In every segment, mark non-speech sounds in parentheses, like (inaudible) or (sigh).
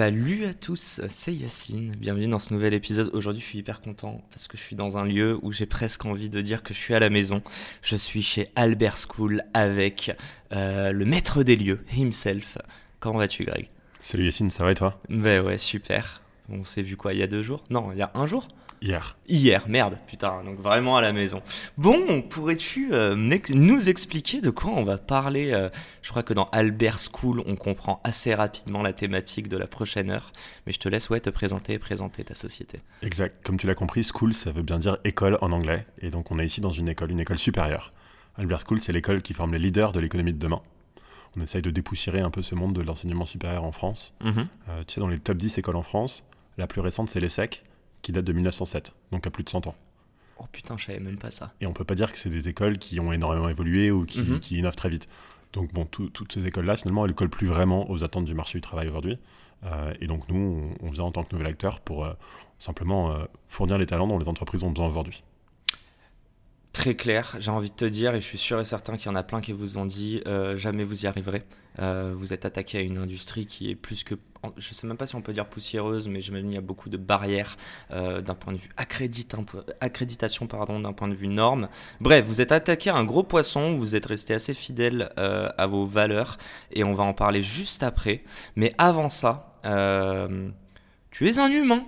Salut à tous, c'est Yacine. Bienvenue dans ce nouvel épisode. Aujourd'hui, je suis hyper content parce que je suis dans un lieu où j'ai presque envie de dire que je suis à la maison. Je suis chez Albert School avec euh, le maître des lieux himself. Comment vas-tu, Greg? Salut Yacine, ça va et toi? Ben ouais, super. On s'est vu quoi il y a deux jours? Non, il y a un jour? Hier. Hier, merde, putain, donc vraiment à la maison. Bon, pourrais-tu euh, nous expliquer de quoi on va parler euh, Je crois que dans Albert School, on comprend assez rapidement la thématique de la prochaine heure, mais je te laisse ouais, te présenter et présenter ta société. Exact, comme tu l'as compris, school, ça veut bien dire école en anglais, et donc on est ici dans une école, une école supérieure. Albert School, c'est l'école qui forme les leaders de l'économie de demain. On essaye de dépoussiérer un peu ce monde de l'enseignement supérieur en France. Mhm. Euh, tu sais, dans les top 10 écoles en France, la plus récente, c'est l'ESSEC, qui date de 1907, donc à plus de 100 ans. Oh putain, je savais même pas ça. Et on peut pas dire que c'est des écoles qui ont énormément évolué ou qui, Mhm. qui innovent très vite. Donc bon, tout- toutes ces écoles-là, finalement, elles collent plus vraiment aux attentes du marché du travail aujourd'hui. Euh, et donc nous, on, on vient en tant que nouvel acteur pour euh, simplement euh, fournir les talents dont les entreprises ont besoin aujourd'hui. Très clair, j'ai envie de te dire, et je suis sûr et certain qu'il y en a plein qui vous ont dit euh, jamais vous y arriverez. Euh, vous êtes attaqué à une industrie qui est plus que, je sais même pas si on peut dire poussiéreuse, mais j'imagine qu'il y a beaucoup de barrières euh, d'un point de vue accréditation, pardon, d'un point de vue norme. Bref, vous êtes attaqué à un gros poisson, vous êtes resté assez fidèle à vos valeurs, et on va en parler juste après. Mais avant ça, tu es un humain.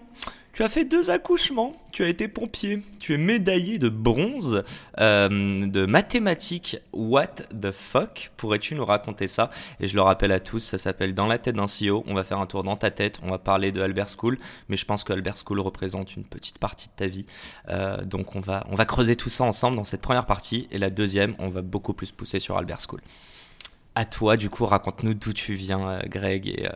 Tu as fait deux accouchements, tu as été pompier, tu es médaillé de bronze euh, de mathématiques. What the fuck? Pourrais-tu nous raconter ça? Et je le rappelle à tous, ça s'appelle Dans la tête d'un CEO. On va faire un tour dans ta tête, on va parler de Albert School, mais je pense que Albert School représente une petite partie de ta vie. Euh, donc on va, on va creuser tout ça ensemble dans cette première partie. Et la deuxième, on va beaucoup plus pousser sur Albert School. À toi, du coup, raconte-nous d'où tu viens, euh, Greg, et, euh,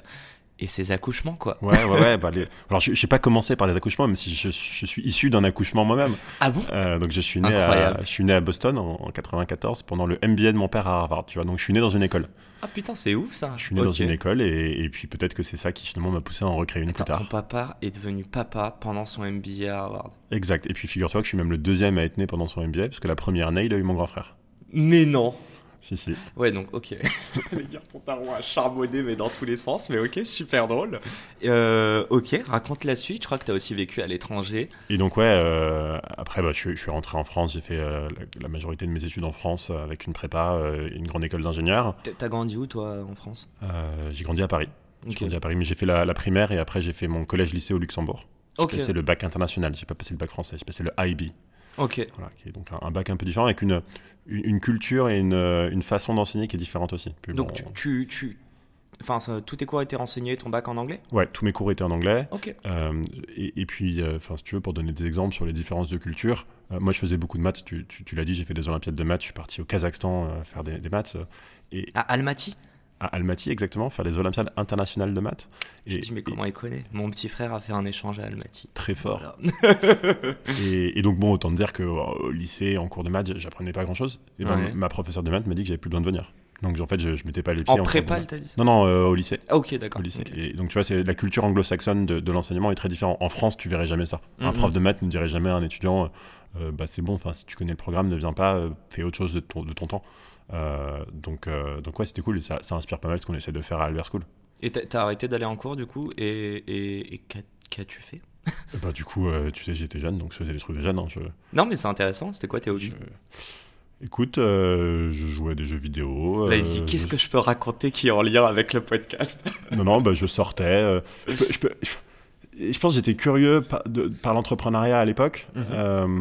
et ces accouchements, quoi. Ouais, ouais, ouais. (laughs) bah, les- Alors, je n'ai pas commencé par les accouchements, même si je, je suis issu d'un accouchement moi-même. Ah bon? Euh, donc, je suis, né à, je suis né à Boston en, en 94 pendant le MBA de mon père à Harvard. Tu vois, donc je suis né dans une école. Ah putain, c'est ouf ça. Je suis né dans une école et, et puis peut-être que c'est ça qui finalement m'a poussé à en recréer une Attends, plus tard. ton papa est devenu papa pendant son MBA à Harvard. Exact. Et puis figure-toi que je suis même le deuxième à être né pendant son MBA, parce que la première année, il a eu mon grand frère. Mais non. Si, si. Ouais, donc ok. (laughs) J'allais dire ton taron a charbonné, mais dans tous les sens. Mais ok, super drôle. Euh, ok, raconte la suite. Je crois que tu as aussi vécu à l'étranger. Et donc, ouais, euh, après, bah, je, suis- je suis rentré en France, j'ai fait euh, la, la majorité de mes études en France avec une prépa euh, et une grande école d'ingénieur. T'as grandi où toi en France? Euh, j'ai grandi à Paris. J'ai grandi à Paris, mais j'ai fait la, la primaire et après j'ai fait mon collège-lycée au Luxembourg. J'ai Ok. passé le bac international, j'ai pas passé le bac français, j'ai passé le IB. Ok. Voilà, qui est donc un, un bac un peu différent avec une, une, une culture et une, une façon d'enseigner qui est différente aussi. Puis Donc bon, tu, tu, tu- Enfin, ça- tous tes cours étaient renseignés, ton bac en anglais? Ouais, tous mes cours étaient en anglais. Ok. Euh, et, et puis, euh, si tu veux, pour donner des exemples sur les différences de culture, euh, moi je faisais beaucoup de maths, tu, tu- tu l'as dit, j'ai fait des Olympiades de maths, je suis parti au Kazakhstan faire des, des maths, et À Almaty? À Almaty exactement, faire les Olympiades internationales de maths. Je Et, me dis, mais et comment il connaît? Mon petit frère a fait un échange à Almaty. très fort. (laughs) Et, et donc, bon, autant dire qu'au lycée, en cours de maths, j'apprenais pas grand chose. Et ben, Ouais. ma professeure de maths m'a dit que j'avais plus besoin de venir. Donc, en fait, je, je mettais pas les pieds En de prépa, elle maths. t'a dit ça? Non, non, euh, au lycée. Ah, Ok, d'accord. Au lycée. Et donc, tu vois, c'est la culture anglo-saxonne de, de l'enseignement est très différente. En France, tu verrais jamais ça. Un prof de maths ne dirait jamais à un étudiant euh, bah, c'est bon, enfin, si tu connais le programme, ne viens pas, euh, fais autre chose de ton, de ton temps. Euh, donc, euh, donc, ouais, c'était cool et ça, ça inspire pas mal ce qu'on essaie de faire à Albert School. Et t'as arrêté d'aller en cours du coup Et, et, et qu'a- qu'as-tu fait? Et bah, du coup, euh, tu sais, j'étais jeune, donc je faisais des trucs de jeune. hein, je- Non, mais c'est intéressant. C'était quoi tes hobbies? Je- Écoute, euh, je jouais à des jeux vidéo. Vas-y, euh, qu'est-ce je- que je peux raconter qui est en lien avec le podcast? Non, non, bah, je sortais. euh, je, peux- je peux- je- je pense que j'étais curieux par, l'entrepreneuriat à l'époque. Mhm. Euh,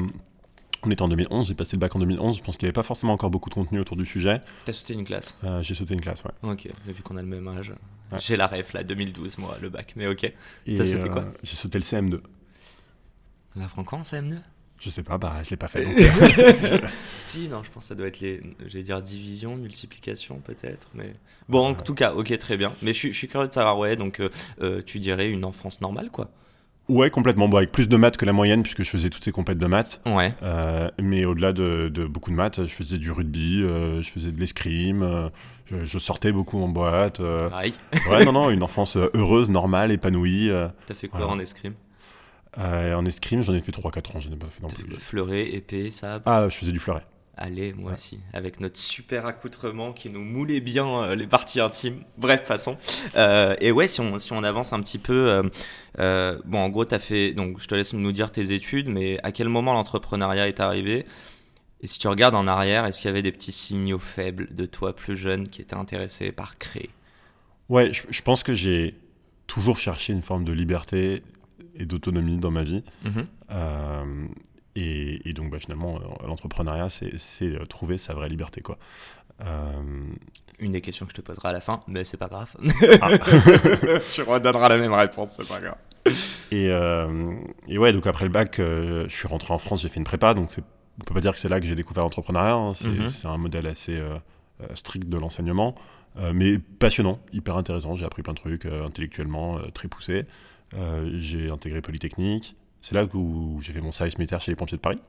on était en 2011, j'ai passé le bac en 2011. Je pense qu'il n'y avait pas forcément encore beaucoup de contenu autour du sujet. T'as sauté une classe? Euh, j'ai sauté une classe, ouais. Ok, vu qu'on a le même âge. Ouais. J'ai la ref là, 2012, moi, le bac, mais ok. T'as sauté euh, quoi J'ai sauté le CM2. La franco en CM2 Je sais pas, bah je l'ai pas fait. donc, (laughs) euh, Si, non, je pense que ça doit être les, j'allais dire division, multiplication peut-être, mais bon, en Ouais. tout cas, ok, très bien. Mais je, suis- je suis curieux de savoir, ouais, donc euh, euh, tu dirais une enfance normale, quoi. Ouais, complètement. Bon, avec plus de maths que la moyenne, puisque je faisais toutes ces compètes de maths. Ouais. Euh, mais au-delà de, de beaucoup de maths, je faisais du rugby, euh, je faisais de l'escrime, euh, je, je sortais beaucoup en boîte. Pareil. Ouais, non, non, une enfance heureuse, normale, épanouie. T'as fait quoi Voilà. en escrime? En escrime, j'en ai fait 3-4 ans, j'en ai pas fait non fait plus. Fleuret, épée, sabre Ah, je faisais du fleuret. Allez, moi Ouais. aussi, avec notre super accoutrement qui nous moulait bien euh, les parties intimes. Bref, passons. Euh, et ouais, si on, si on avance un petit peu, euh, bon, en gros, t'as fait, donc je te laisse nous dire tes études, mais à quel moment l'entrepreneuriat est arrivé? Et si tu regardes en arrière, est-ce qu'il y avait des petits signaux faibles de toi plus jeune qui étaient intéressé par créer? Ouais, je, je pense que j'ai toujours cherché une forme de liberté et d'autonomie dans ma vie. Mhm. Et, et donc, bah, finalement, euh, l'entrepreneuriat, c'est euh, trouver sa vraie liberté. Quoi. Euh, Une des questions que je te poserai à la fin, mais c'est pas grave. Ah. (laughs) tu redonneras la même réponse, c'est pas grave. et, euh, et ouais, donc après le bac, euh, je suis rentré en France, j'ai fait une prépa, donc on peut pas dire que c'est là que j'ai découvert l'entrepreneuriat. hein. c'est Mhm. c'est un modèle assez strict de l'enseignement, mais passionnant, hyper intéressant. J'ai appris plein de trucs intellectuellement très poussés. J'ai intégré Polytechnique. C'est là où j'ai fait mon service militaire chez les pompiers de Paris.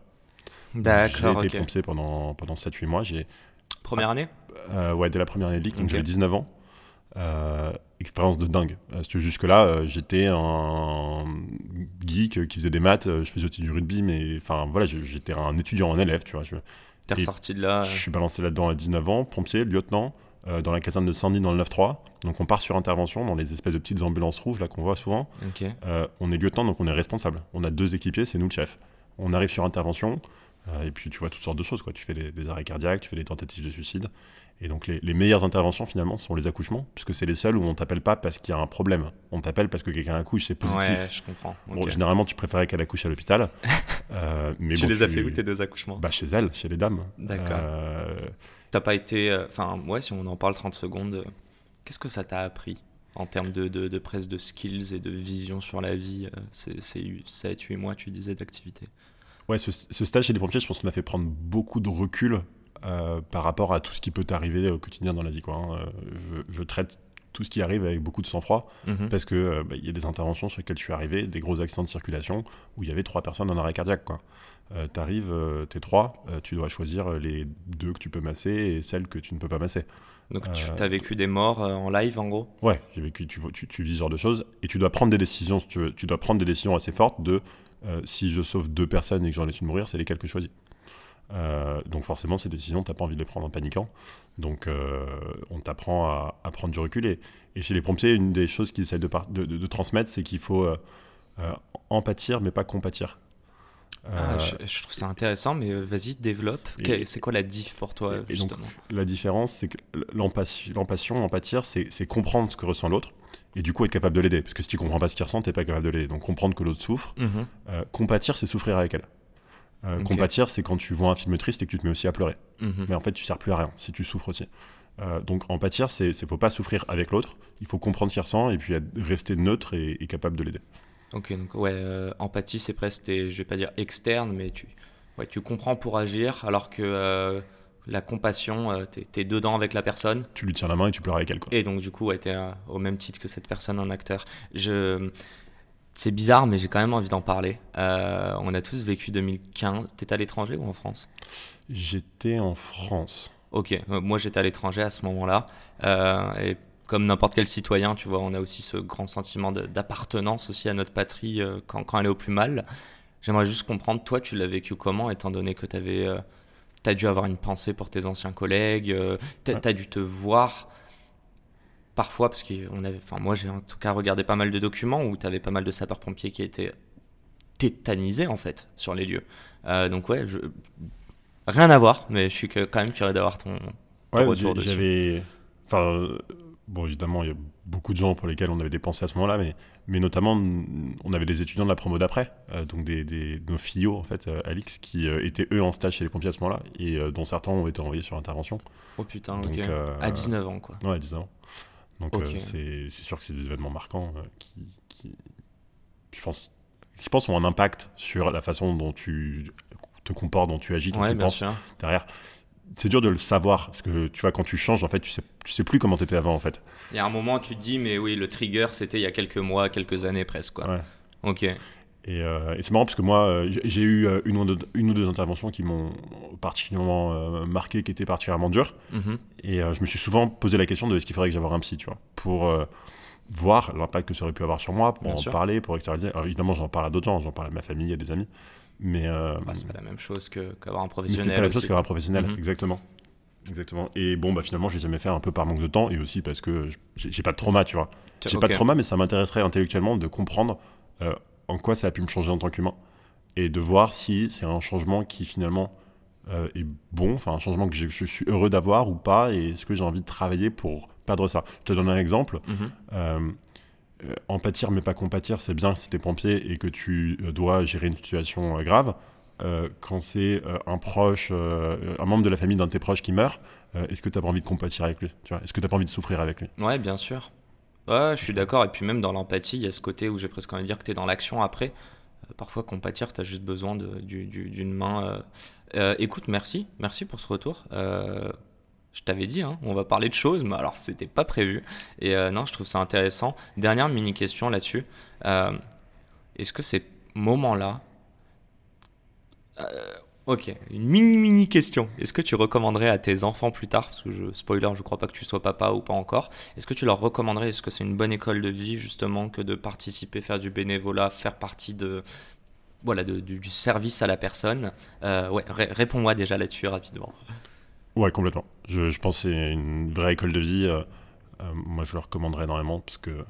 D'accord, J'ai été pompier pendant, pendant 7-8 mois. Première année euh, ouais, dès la première année de ligue, donc Ok. j'avais 19 ans. Euh, expérience de dingue. Parce que jusque-là, euh, j'étais un geek euh, qui faisait des maths, euh, je faisais aussi du rugby, mais enfin voilà, j'étais un étudiant, un élève, tu vois. T'es ressorti de là. euh, je suis balancé là-dedans à 19 ans, pompier, lieutenant, euh, dans la caserne de Sandy dans le 9-3. Donc on part sur intervention dans les espèces de petites ambulances rouges là qu'on voit souvent. Euh, on est lieutenant, donc on est responsable. On a deux équipiers, c'est nous le chef. On arrive sur intervention, euh, et puis tu vois toutes sortes de choses. Quoi. Tu fais des, des arrêts cardiaques, tu fais des tentatives de suicide. Et donc les, les meilleures interventions finalement sont les accouchements, puisque c'est les seules où on t'appelle pas parce qu'il y a un problème. On t'appelle parce que quelqu'un accouche, c'est positif. Ouais, je comprends. Bon, généralement, tu préférais qu'elle accouche à l'hôpital. (laughs) Euh, mais tu bon, les as fait où tes deux accouchements? Bah, Chez elle, chez les dames. D'accord. Euh, T'as pas été. euh, Enfin, ouais, si on en parle 30 secondes, euh, qu'est-ce que ça t'a appris en termes de, presse de skills et de vision sur la vie euh, C'est 7-8 mois, tu disais, d'activité? Ouais, ce, ce stage chez les pompiers, je pense que m'a fait prendre beaucoup de recul par rapport à tout ce qui peut t'arriver au quotidien dans la vie. Quoi, hein. Je, je traite tout ce qui arrive avec beaucoup de sang-froid Mhm. parce que euh, bah, il y a des interventions sur lesquelles je suis arrivé, des gros accidents de circulation où il y avait trois personnes en arrêt cardiaque. Quoi. Euh, T'arrives, euh, t'es trois, euh, tu dois choisir les deux que tu peux masser et celles que tu ne peux pas masser. Donc, tu Euh, as vécu des morts euh, en live, en gros? Ouais, j'ai vécu, tu, tu, tu vis ce genre de choses et tu dois prendre des décisions, si tu, veux, tu dois prendre des décisions assez fortes de euh, si je sauve deux personnes et que j'en laisse une mourir, c'est lesquelles que je choisis. Euh, donc forcément, ces décisions, t'as pas envie de les prendre en paniquant. Donc euh, on t'apprend à, à prendre du recul. Et, et chez les pompiers, une des choses qu'ils essaient de, par- de, de- de transmettre, c'est qu'il faut euh, euh, empathir, mais pas compatir. Ah, je, je trouve ça intéressant, mais vas-y, développe. C'est quoi la diff pour toi, Et- et donc, justement? La différence, c'est que l'empathie, empathir, c'est comprendre ce que ressent l'autre et du coup être capable de l'aider. Parce que si tu comprends pas ce qu'il ressent, t'es pas capable de l'aider. Donc comprendre que l'autre souffre. Mhm. Euh, compatir, c'est souffrir avec elle. Euh. Compatir, c'est quand tu vois un film triste et que tu te mets aussi à pleurer. Mhm. Mais en fait, tu sers plus à rien si tu souffres aussi. Euh, donc empathir, c'est faut pas souffrir avec l'autre. Il faut comprendre ce qu'il ressent et puis rester neutre et, et capable de l'aider. Ok, donc ouais, euh, empathie, c'est presque, je vais pas dire externe, mais tu, ouais, tu comprends pour agir, alors que euh, la compassion, t'es, t'es dedans avec la personne, Tu lui tiens la main et tu pleures avec elle. Quoi. et donc du coup, ouais, t'es au même titre que cette personne, un acteur. Je... C'est bizarre, mais j'ai quand même envie d'en parler. Euh, on a tous vécu 2015. T'étais à l'étranger ou en France? J'étais en France. Ok, euh, moi j'étais à l'étranger à ce moment-là. Euh, et comme n'importe quel citoyen, tu vois, on a aussi ce grand sentiment d'appartenance aussi à notre patrie euh, quand, quand elle est au plus mal. J'aimerais juste comprendre, toi, tu l'as vécu comment, étant donné que tu avais. T'as dû avoir une pensée pour tes anciens collègues, Ouais. t'as dû te voir parfois, parce que on avait, enfin, moi j'ai en tout cas regardé pas mal de documents où tu avais pas mal de sapeurs-pompiers qui étaient tétanisés en fait sur les lieux. Euh, donc ouais, je... rien à voir, mais je suis quand même curieux d'avoir ton, ton Ouais, retour dessus. j'avais. Enfin, bon, évidemment, il y a beaucoup de gens pour lesquels on avait des pensées à ce moment-là, mais, mais notamment, mm, on avait des étudiants de la promo d'après, euh, donc des, des, nos filles, en fait, euh, Alix, qui euh, étaient eux en stage chez les pompiers à ce moment-là, et dont certains ont été envoyés sur intervention. Oh putain, Donc, ok. euh, À 19 ans, quoi. Ouais, à 19 ans. Donc, euh, c'est sûr que c'est des événements marquants euh, qui, qui, je pense, qui, pense, ont un impact sur la façon dont tu te comportes, dont tu agis, dont Ouais, tu penses sûr. derrière. C'est dur de le savoir, parce que tu vois, quand tu changes, en fait, tu sais, tu sais plus comment tu étais avant, en fait. Il y a un moment, tu te dis, mais oui, le trigger, c'était il y a quelques mois, quelques années presque. Quoi. Ouais. Ok. Et, euh, et c'est marrant parce que moi, euh, j'ai- j'ai eu euh, une ou, deux, une ou deux interventions qui m'ont particulièrement euh, marqué, qui étaient particulièrement dures. Mhm. Et euh, je me suis souvent posé la question de est-ce qu'il faudrait que j'aille un psy, tu vois, pour voir l'impact que ça aurait pu avoir sur moi, pour Bien en sûr. parler, pour extérioriser. Alors évidemment, j'en parle à d'autres gens, j'en parle à ma famille, à des amis. Mais Bah, c'est pas la même chose qu'avoir un mais c'est professionnel. pas la même chose qu'avoir un professionnel, Mhm. exactement. Exactement. Et bon, bah finalement, je l'ai jamais fait un peu par manque de temps et aussi parce que j'ai j'ai pas de trauma, tu vois. J'ai pas de trauma, mais ça m'intéresserait intellectuellement de comprendre euh, en quoi ça a pu me changer en tant qu'humain et de voir si c'est un changement qui finalement euh, est bon, enfin un changement que je, je suis heureux d'avoir ou pas, et est-ce que j'ai envie de travailler pour perdre ça. Je te donne un exemple. Mhm. Euh, euh, empathir mais pas compatir, c'est bien si t'es pompier et que tu dois gérer une situation grave. Quand c'est un proche, un membre de la famille d'un de tes proches qui meurt, est-ce que t'as pas envie de compatir avec lui? Tu Est-ce que t'as pas envie de souffrir avec lui? Ouais, bien sûr. Ouais, je suis d'accord. Et puis même dans l'empathie, il y a ce côté où j'ai presque envie de dire que tu es dans l'action après. Euh, parfois, compatir, tu as juste besoin de- du- d'une main. euh. Euh, écoute, merci. Merci pour ce retour. Euh, je t'avais dit, hein, on va parler de choses, mais alors c'était pas prévu. Et non, je trouve ça intéressant. Dernière mini question là-dessus. Est-ce que ces moments-là. Ok, une mini mini question. Est-ce que tu recommanderais à tes enfants plus tard, parce que spoiler, je crois pas que tu sois papa ou pas encore, est-ce que tu leur recommanderais, est-ce que c'est une bonne école de vie justement que de participer, faire du bénévolat, faire partie de voilà du, service à la personne? Euh, Ouais, ré- réponds-moi déjà là-dessus rapidement. Ouais, complètement. Je, je pense que c'est une vraie école de vie. euh, euh, moi, je le recommanderais énormément parce que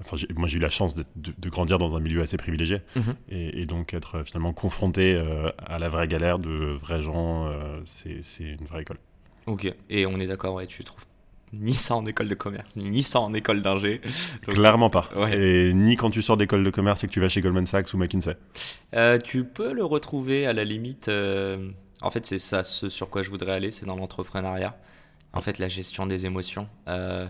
enfin, moi, j'ai eu la chance de, de grandir dans un milieu assez privilégié Mhm. et, et donc être euh, finalement confronté euh, à la vraie galère de vrais gens, euh, c'est une vraie école. Ok, et on est d'accord, ouais, tu trouves ni ça en école de commerce, ni, ni ça en école d'ingé. (laughs) Donc, Clairement pas. Ouais. Et ni quand tu sors d'école de commerce et que tu vas chez Goldman Sachs ou McKinsey. Euh, tu peux le retrouver à la limite. euh, En fait, c'est ça ce sur quoi je voudrais aller, c'est dans l'entrepreneuriat. En fait, la gestion des émotions. Euh,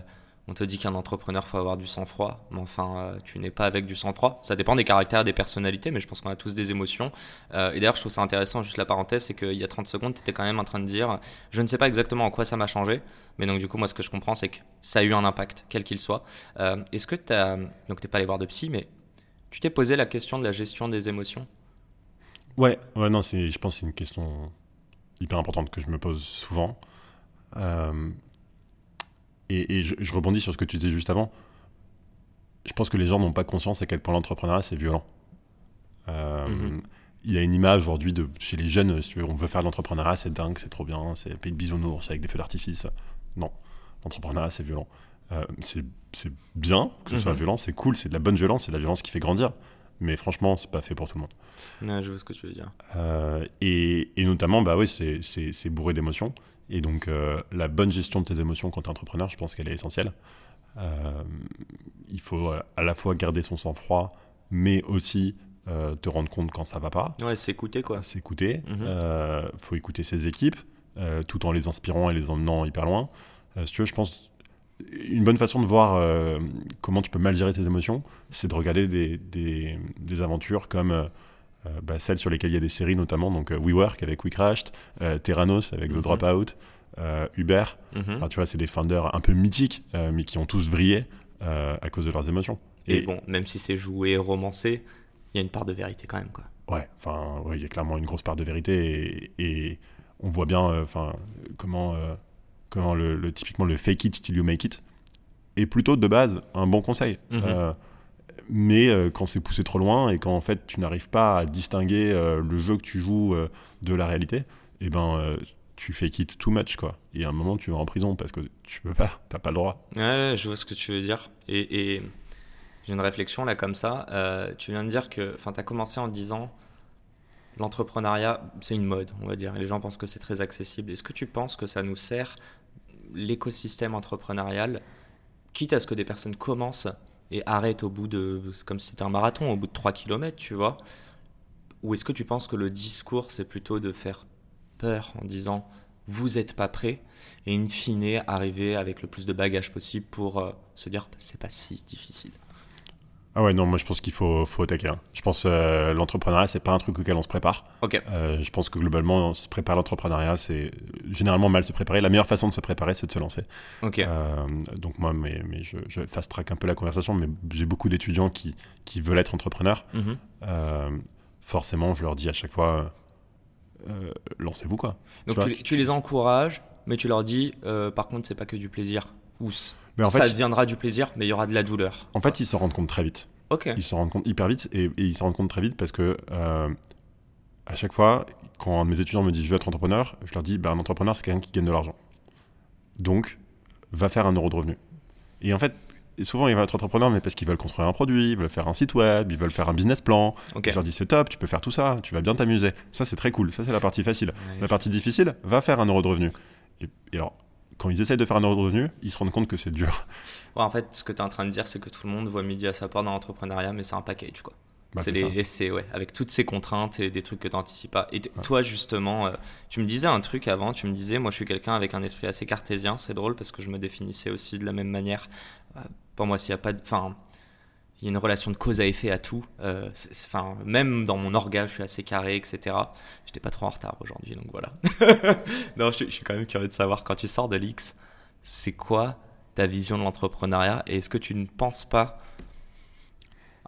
on te dit qu'un entrepreneur faut avoir du sang-froid, mais enfin, euh, tu n'es pas avec du sang-froid. Ça dépend des caractères, des personnalités, mais je pense qu'on a tous des émotions. Euh, et d'ailleurs, je trouve ça intéressant, juste la parenthèse, c'est qu'il y a 30 secondes, tu étais quand même en train de dire, je ne sais pas exactement en quoi ça m'a changé, mais donc du coup, moi, ce que je comprends, c'est que ça a eu un impact, quel qu'il soit. Euh, Est-ce que tu as, donc t'es pas allé voir de psy, mais tu t'es posé la question de la gestion des émotions? Ouais, ouais, non, je pense que c'est une question hyper importante que je me pose souvent. Et et je, je rebondis sur ce que tu disais juste avant. Je pense que les gens n'ont pas conscience à quel point l'entrepreneuriat c'est violent. Euh, Mhm. Il y a une image aujourd'hui de chez les jeunes, si tu veux, on veut faire de l'entrepreneuriat, c'est dingue, c'est trop bien, c'est pays de bisounours avec des feux d'artifice. Non, l'entrepreneuriat c'est violent. Euh, c'est, c'est bien que ce soit Mhm. violent, c'est cool, c'est de la bonne violence, c'est de la violence qui fait grandir. Mais franchement, c'est pas fait pour tout le monde. Ouais, je vois ce que tu veux dire. Euh, et, et notamment, bah oui, c'est- bourré d'émotions. Et donc, euh, la bonne gestion de tes émotions quand tu es entrepreneur, je pense qu'elle est essentielle. Euh, il faut à la fois garder son sang-froid, mais aussi te rendre compte quand ça va pas, Ouais, s'écouter quoi. s'écouter. Mhm. Euh, faut écouter ses équipes, tout en les inspirant et les emmenant hyper loin. Si tu veux, je pense une bonne façon de voir euh, comment tu peux mal gérer tes émotions, c'est de regarder des, des, des aventures comme euh, euh, bah, celles sur lesquelles il y a des séries, notamment donc euh, WeWork avec WeCrashed, Terranos avec Mhm. The Dropout, euh, Uber. Mhm. Enfin, tu vois, c'est des founders un peu mythiques, mais qui ont tous vrillé à cause de leurs émotions. Et, bon, même si c'est joué, romancé, il y a une part de vérité quand même quoi. Ouais, enfin, ouais, il y a clairement une grosse part de vérité et, et on voit bien, enfin, comment, comment le, le- typiquement le fake it till you make it est plutôt de base un bon conseil. Mhm. Euh, mais euh, quand c'est poussé trop loin et quand en fait tu n'arrives pas à distinguer euh, le jeu que tu joues de la réalité, et ben euh, tu fake it too much quoi. Et à un moment tu vas en prison parce que tu peux pas, t'as pas le droit. Ouais, je vois ce que tu veux dire. Et, et j'ai une réflexion là comme ça. Tu viens de dire que, enfin, tu as commencé en disant l'entrepreneuriat, c'est une mode, on va dire. Les gens pensent que c'est très accessible. Est-ce que tu penses que ça nous sert l'écosystème entrepreneurial, quitte à ce que des personnes commencent et arrêtent au bout de, comme si c'était un marathon, au bout de 3 km, tu vois? Ou est-ce que tu penses que le discours, c'est plutôt de faire peur en disant vous n'êtes pas prêt et in fine arriver avec le plus de bagages possible pour euh, se dire c'est pas si difficile? Ah ouais, non, moi je pense qu'il faut, faut attaquer. hein. Je pense que l'entrepreneuriat, c'est pas un truc auquel on se prépare. Ok. Euh, je pense que globalement, on se prépare à l'entrepreneuriat, c'est généralement mal se préparer. La meilleure façon de se préparer, c'est de se lancer. Ok. Euh, donc moi, mais, mais je, je fast track un peu la conversation, mais j'ai beaucoup d'étudiants qui, qui veulent être entrepreneurs. Mhm. Euh, forcément, je leur dis à chaque fois, euh, lancez-vous quoi. Donc Tu tu, vois, tu tu- les encourages, mais tu leur dis, euh, par contre, c'est pas que du plaisir. Mais en ça deviendra du plaisir, mais il y aura de la douleur. en fait, ils s'en rendent compte très vite. Ok. Ils s'en rendent compte hyper vite et, et ils s'en rendent compte très vite parce que euh, à chaque fois, quand un de mes étudiants me dit je veux être entrepreneur, je leur dis ben, un entrepreneur c'est quelqu'un qui gagne de l'argent. Donc, va faire un euro de revenu. Et en fait, et souvent ils veulent être entrepreneurs mais parce qu'ils veulent construire un produit, ils veulent faire un site web, ils veulent faire un business plan. Je leur dis c'est top, tu peux faire tout ça, tu vas bien t'amuser. Ça c'est très cool, ça c'est la partie facile. Ouais, La partie difficile, va faire un euro de revenu. Et, et alors, quand ils essayent de faire un euro de revenu, ils se rendent compte que c'est dur. Ouais, en fait, ce que tu es en train de dire, c'est que tout le monde voit midi à sa porte dans l'entrepreneuriat, mais c'est un package, quoi. Bah, c'est ouais, avec toutes ces contraintes et des trucs que tu n'anticipes pas. Et toi, justement, euh, tu me disais un truc avant, tu me disais, moi je suis quelqu'un avec un esprit assez cartésien, c'est drôle parce que je me définissais aussi de la même manière. Euh, pour moi, s'il n'y a pas de. Enfin, il y a une relation de cause à effet à tout. Euh, Enfin, même dans mon orga, je suis assez carré, etc. J'étais pas trop en retard aujourd'hui, donc voilà. (laughs) non, je, suis quand même curieux de savoir, quand tu sors de l'X, c'est quoi ta vision de l'entrepreneuriat et est-ce que tu ne penses pas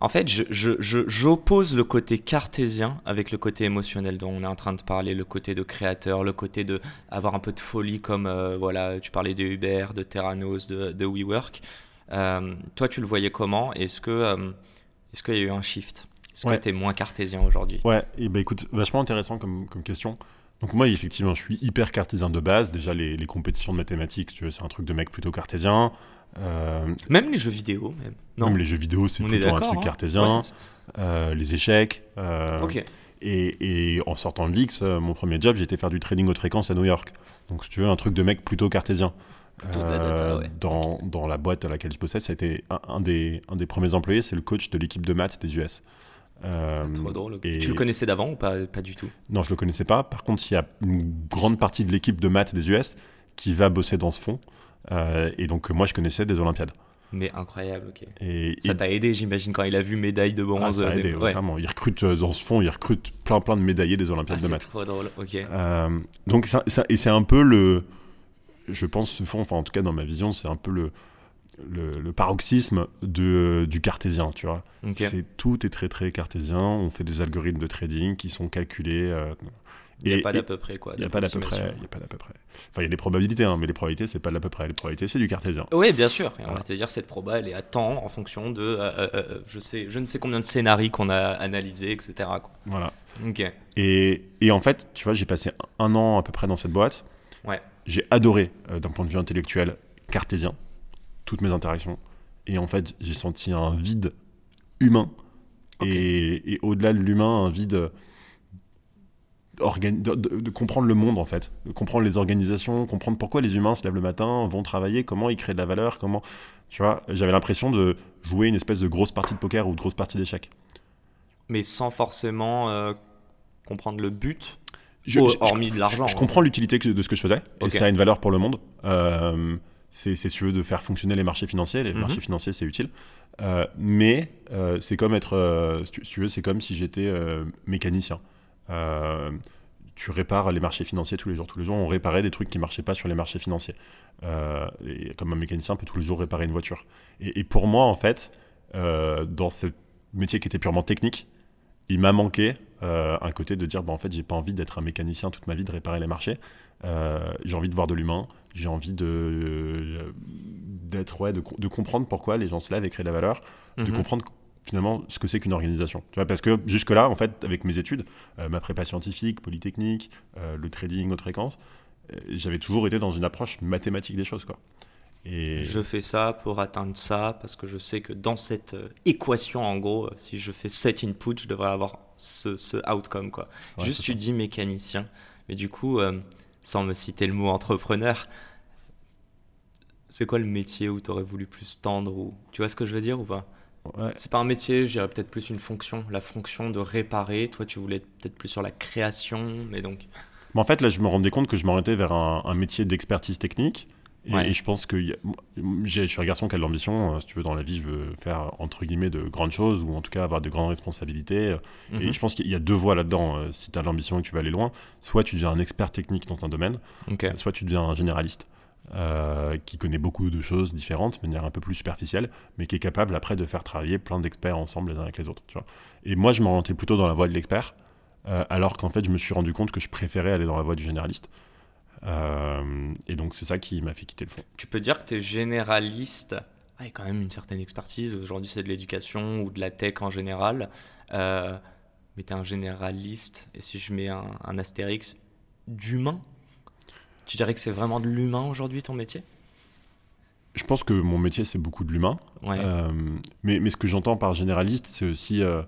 en fait, j'oppose le côté cartésien avec le côté émotionnel dont on est en train de parler, le côté de créateur, le côté de avoir un peu de folie comme euh, voilà, tu parlais de Uber, de Terranos, de WeWork. Euh, toi, tu le voyais comment? Est-ce que euh, est-ce qu'il y a eu un shift? Est-ce Ouais. que tu es moins cartésien aujourd'hui? Ouais, et bah écoute, vachement intéressant comme, comme question. Donc moi, effectivement, je suis hyper cartésien de base. Déjà, les, les compétitions de mathématiques, tu vois, c'est un truc de mec plutôt cartésien. Euh, Même les jeux vidéo, même. Non, Même les jeux vidéo, c'est plutôt un truc hein cartésien. Ouais, Euh, les échecs. euh, ok. et, et en sortant de l'X, mon premier job, j'étais faire du trading haute fréquence à New York. Donc, si tu veux, un truc de mec plutôt cartésien. Plutôt de la data, Euh, ouais. dans, dans la boîte à laquelle je bossais, ça a été un, un des, un des premiers employés, c'est le coach de l'équipe de maths des US. Euh, Trop drôle. et- Tu le connaissais d'avant ou pas, pas du tout? Non, je le connaissais pas. Par contre, il y a une grande partie de l'équipe de maths des US qui va bosser dans ce fond. Euh, et donc, moi, je connaissais des Olympiades. Mais incroyable, ok. Et, Ça et- t'a aidé, j'imagine, quand il a vu médaille de ah, bronze. ça a euh, aidé, des- ouais. Ils recrutent euh, dans ce fond, ils recrutent plein, plein de médaillés des Ah, Olympiades de c'est maths. trop drôle, ok. Euh, donc, ça, ça- et c'est un peu le. Je pense, ce fond, enfin, en tout cas, dans ma vision, c'est un peu le, le, le paroxysme de, du cartésien, tu vois. C'est tout est très très cartésien. On fait des algorithmes de trading qui sont calculés. euh, Il n'y a pas d'à peu près, quoi. Il n'y a pas d'à peu près. Il y a pas d'à peu près. Enfin, il y a des probabilités, hein, mais les probabilités, c'est pas de l'à peu près. Les probabilités, c'est du cartésien. Oui, bien sûr. Et on Voilà. va te dire cette proba, elle est à temps en fonction de, euh, euh, euh, je sais, je ne sais combien de scénarios qu'on a analysés, etc. quoi. Voilà. Ok. Et, et en fait, tu vois, j'ai passé un an à peu près dans cette boîte. Ouais. J'ai adoré, euh, d'un point de vue intellectuel, cartésien, toutes mes interactions. Et en fait, j'ai senti un vide humain. Et, et au-delà de l'humain, un vide de, de- de comprendre le monde, en fait. De comprendre les organisations, comprendre pourquoi les humains se lèvent le matin, vont travailler, comment ils créent de la valeur, comment... Tu vois, j'avais l'impression de jouer une espèce de grosse partie de poker ou de grosse partie d'échecs. Mais sans forcément euh, comprendre le but, Je- au- je- je- hormis de l'argent. Je hein. comprends l'utilité de ce que je faisais, et ça a une valeur pour le monde. Euh, c'est, si tu veux, de faire fonctionner les marchés financiers. Les Mhm. marchés financiers, c'est utile. Euh, mais euh, c'est comme être, si tu, si tu veux, c'est comme si j'étais mécanicien. Tu répares les marchés financiers tous les jours. Tous les jours, on réparait des trucs qui marchaient pas sur les marchés financiers. Et comme un mécanicien peut tous les jours réparer une voiture. Et, et pour moi, en fait, dans ce métier qui était purement technique, il m'a manqué euh, un côté de dire, bah, en fait, j'ai pas envie d'être un mécanicien toute ma vie, de réparer les marchés. Euh, j'ai envie de voir de l'humain. J'ai envie de euh, d'être ouais, de, co- de comprendre pourquoi les gens se lèvent et créent de la valeur, de Mhm. comprendre finalement ce que c'est qu'une organisation. Tu vois, parce que jusque là, en fait, avec mes études, ma prépa scientifique, polytechnique, le trading haute fréquence, j'avais toujours été dans une approche mathématique des choses, quoi. Et Je fais ça pour atteindre ça parce que je sais que dans cette euh, équation, en gros, euh, si je fais cet input, je devrais avoir ce, ce outcome. Quoi. Ouais, Juste, tu ça. dis mécanicien, mais du coup, euh, sans me citer le mot entrepreneur, c'est quoi le métier où tu aurais voulu plus tendre ou... Tu vois ce que je veux dire ou pas? Ouais, C'est pas un métier, je dirais peut-être plus une fonction, la fonction de réparer. Toi, tu voulais être peut-être plus sur la création, mais donc. Mais en fait, là, je me rendais compte que je m'orientais vers un, un métier d'expertise technique Et, je pense que je suis un garçon qui a de l'ambition. Si tu veux, dans la vie, je veux faire entre guillemets de grandes choses ou en tout cas avoir de grandes responsabilités. Et mhm. je pense qu'il y a deux voies là-dedans. Si tu as l'ambition et que tu veux aller loin, soit tu deviens un expert technique dans un domaine, soit tu deviens un généraliste. Euh, qui connaît beaucoup de choses différentes de manière un peu plus superficielle, mais qui est capable après de faire travailler plein d'experts ensemble les uns avec les autres. Tu vois. Et moi, je m'orientais plutôt dans la voie de l'expert, euh, alors qu'en fait, je me suis rendu compte que je préférais aller dans la voie du généraliste. Euh, et donc, c'est ça qui m'a fait quitter le fond. Tu peux dire que tu es généraliste avec quand même une certaine expertise. Aujourd'hui, c'est de l'éducation ou de la tech en général. mais tu es un généraliste, et si je mets un, un astérix, d'humain? Tu dirais que c'est vraiment de l'humain aujourd'hui ton métier? Je pense que mon métier c'est beaucoup de l'humain. Euh, mais, mais, ce que j'entends par généraliste, c'est aussi. Euh,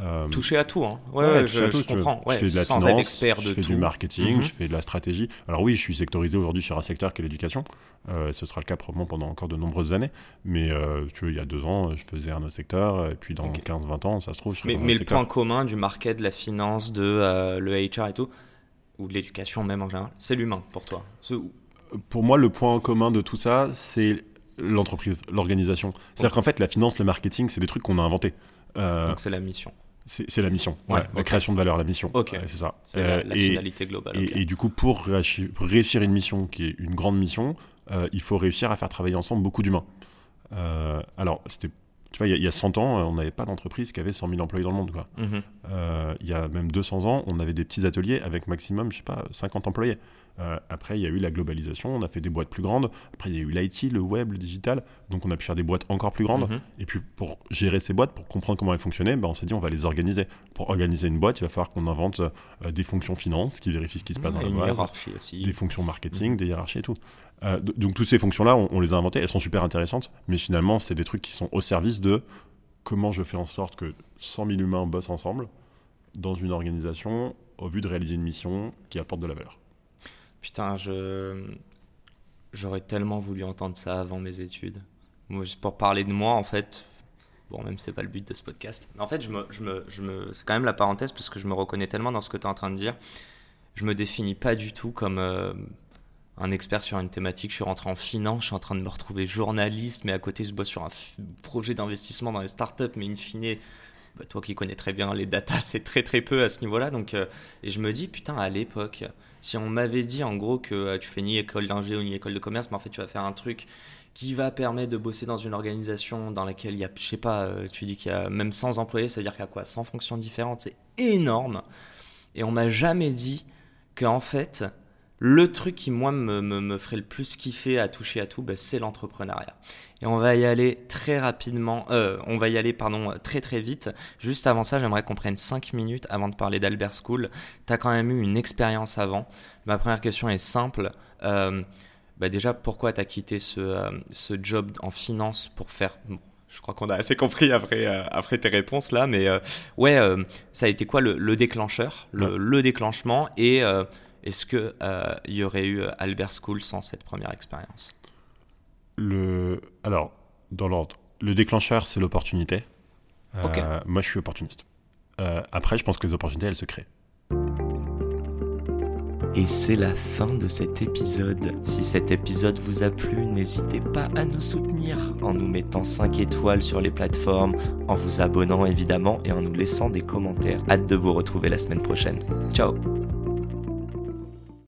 euh, toucher à tout, hein. Ouais, je, comprends. je fais de la Sans finance, expert de je fais du marketing, mhm. je fais de la stratégie. Alors oui, je suis sectorisé aujourd'hui sur un secteur qui est l'éducation. ce sera le cas probablement pendant encore de nombreuses années. Mais tu vois, il y a deux ans, je faisais un autre secteur. Et puis dans 15-20 ans, ça se trouve, je serai Mais, mais le point commun du market, de la finance, de le HR et tout, ou de l'éducation même en général, c'est l'humain pour toi Pour moi, le point commun de tout ça, c'est l'entreprise, l'organisation. C'est-à-dire qu'en fait, la finance, le marketing, c'est des trucs qu'on a inventés. Euh, Donc c'est la mission. C'est la mission, la création de valeur, la mission. C'est ça. C'est la, euh, finalité globale. Et, du coup, pour réussir, une mission qui est une grande mission, euh, il faut réussir à faire travailler ensemble beaucoup d'humains. alors, c'était tu vois, il y, a 100 ans, euh, on n'avait pas d'entreprise qui avait 100 000 employés dans le monde. Mhm. Euh, il y a même 200 ans, on avait des petits ateliers avec maximum, je sais pas, 50 employés. Euh, après, il y a eu la globalisation, on a fait des boîtes plus grandes. Après, il y a eu l'IT, le web, le digital. Donc, on a pu faire des boîtes encore plus grandes. Mhm. Et puis, pour gérer ces boîtes, pour comprendre comment elles fonctionnaient, ben, on s'est dit, on va les organiser. Pour organiser une boîte, il va falloir qu'on invente des fonctions finance qui vérifient ce qui se passe dans la boîte. Des fonctions marketing, mhm. des hiérarchies et tout. Euh, donc toutes ces fonctions-là, on, les a inventées, elles sont super intéressantes, mais finalement, c'est des trucs qui sont au service de comment je fais en sorte que 100 000 humains bossent ensemble dans une organisation au vu de réaliser une mission qui apporte de la valeur. Putain, je j'aurais tellement voulu entendre ça avant mes études. Moi, juste pour parler de moi, en fait, bon, même c'est pas le but de ce podcast, mais en fait, je me, je me, je me... c'est quand même la parenthèse parce que je me reconnais tellement dans ce que tu es en train de dire. Je me définis pas du tout comme euh, un expert sur une thématique. Je suis rentré en finance, je suis en train de me retrouver journaliste, mais à côté, je bosse sur un projet d'investissement dans les startups, mais in fine, bah, toi qui connais très bien les datas, (laughs) c'est très très peu à ce niveau-là. Donc, euh, et je me dis, putain, à l'époque, si on m'avait dit en gros que euh, tu fais ni école d'ingé ni école de commerce, mais en fait, tu vas faire un truc qui va permettre de bosser dans une organisation dans laquelle il y a, je sais pas, euh, tu dis qu'il y a même 100 employés, ça veut dire qu'il y a quoi 100 fonctions différentes, c'est énorme. Et on m'a jamais dit qu'en fait, le truc qui, moi, me, ferait le plus kiffer à toucher à tout, bah, c'est l'entrepreneuriat. Et on va y aller très rapidement, euh, on va y aller, pardon, très très vite. Juste avant ça, j'aimerais qu'on prenne 5 minutes avant de parler d'Albert School. Tu as quand même eu une expérience avant. Ma première question est simple. Euh, bah, déjà, pourquoi tu as quitté euh, ce, job en finance pour faire... je crois qu'on a assez compris après, après tes réponses là, mais ouais, ça a été quoi le, déclencheur, le, déclenchement et est-ce qu'il euh, y aurait eu euh, Albert School sans cette première expérience? Le... Alors, dans l'ordre, le déclencheur, c'est l'opportunité. Euh, moi, je suis opportuniste. après, je pense que les opportunités, elles se créent. Et c'est la fin de cet épisode. Si cet épisode vous a plu, n'hésitez pas à nous soutenir en nous mettant 5 étoiles sur les plateformes, en vous abonnant évidemment et en nous laissant des commentaires. Hâte de vous retrouver la semaine prochaine. Ciao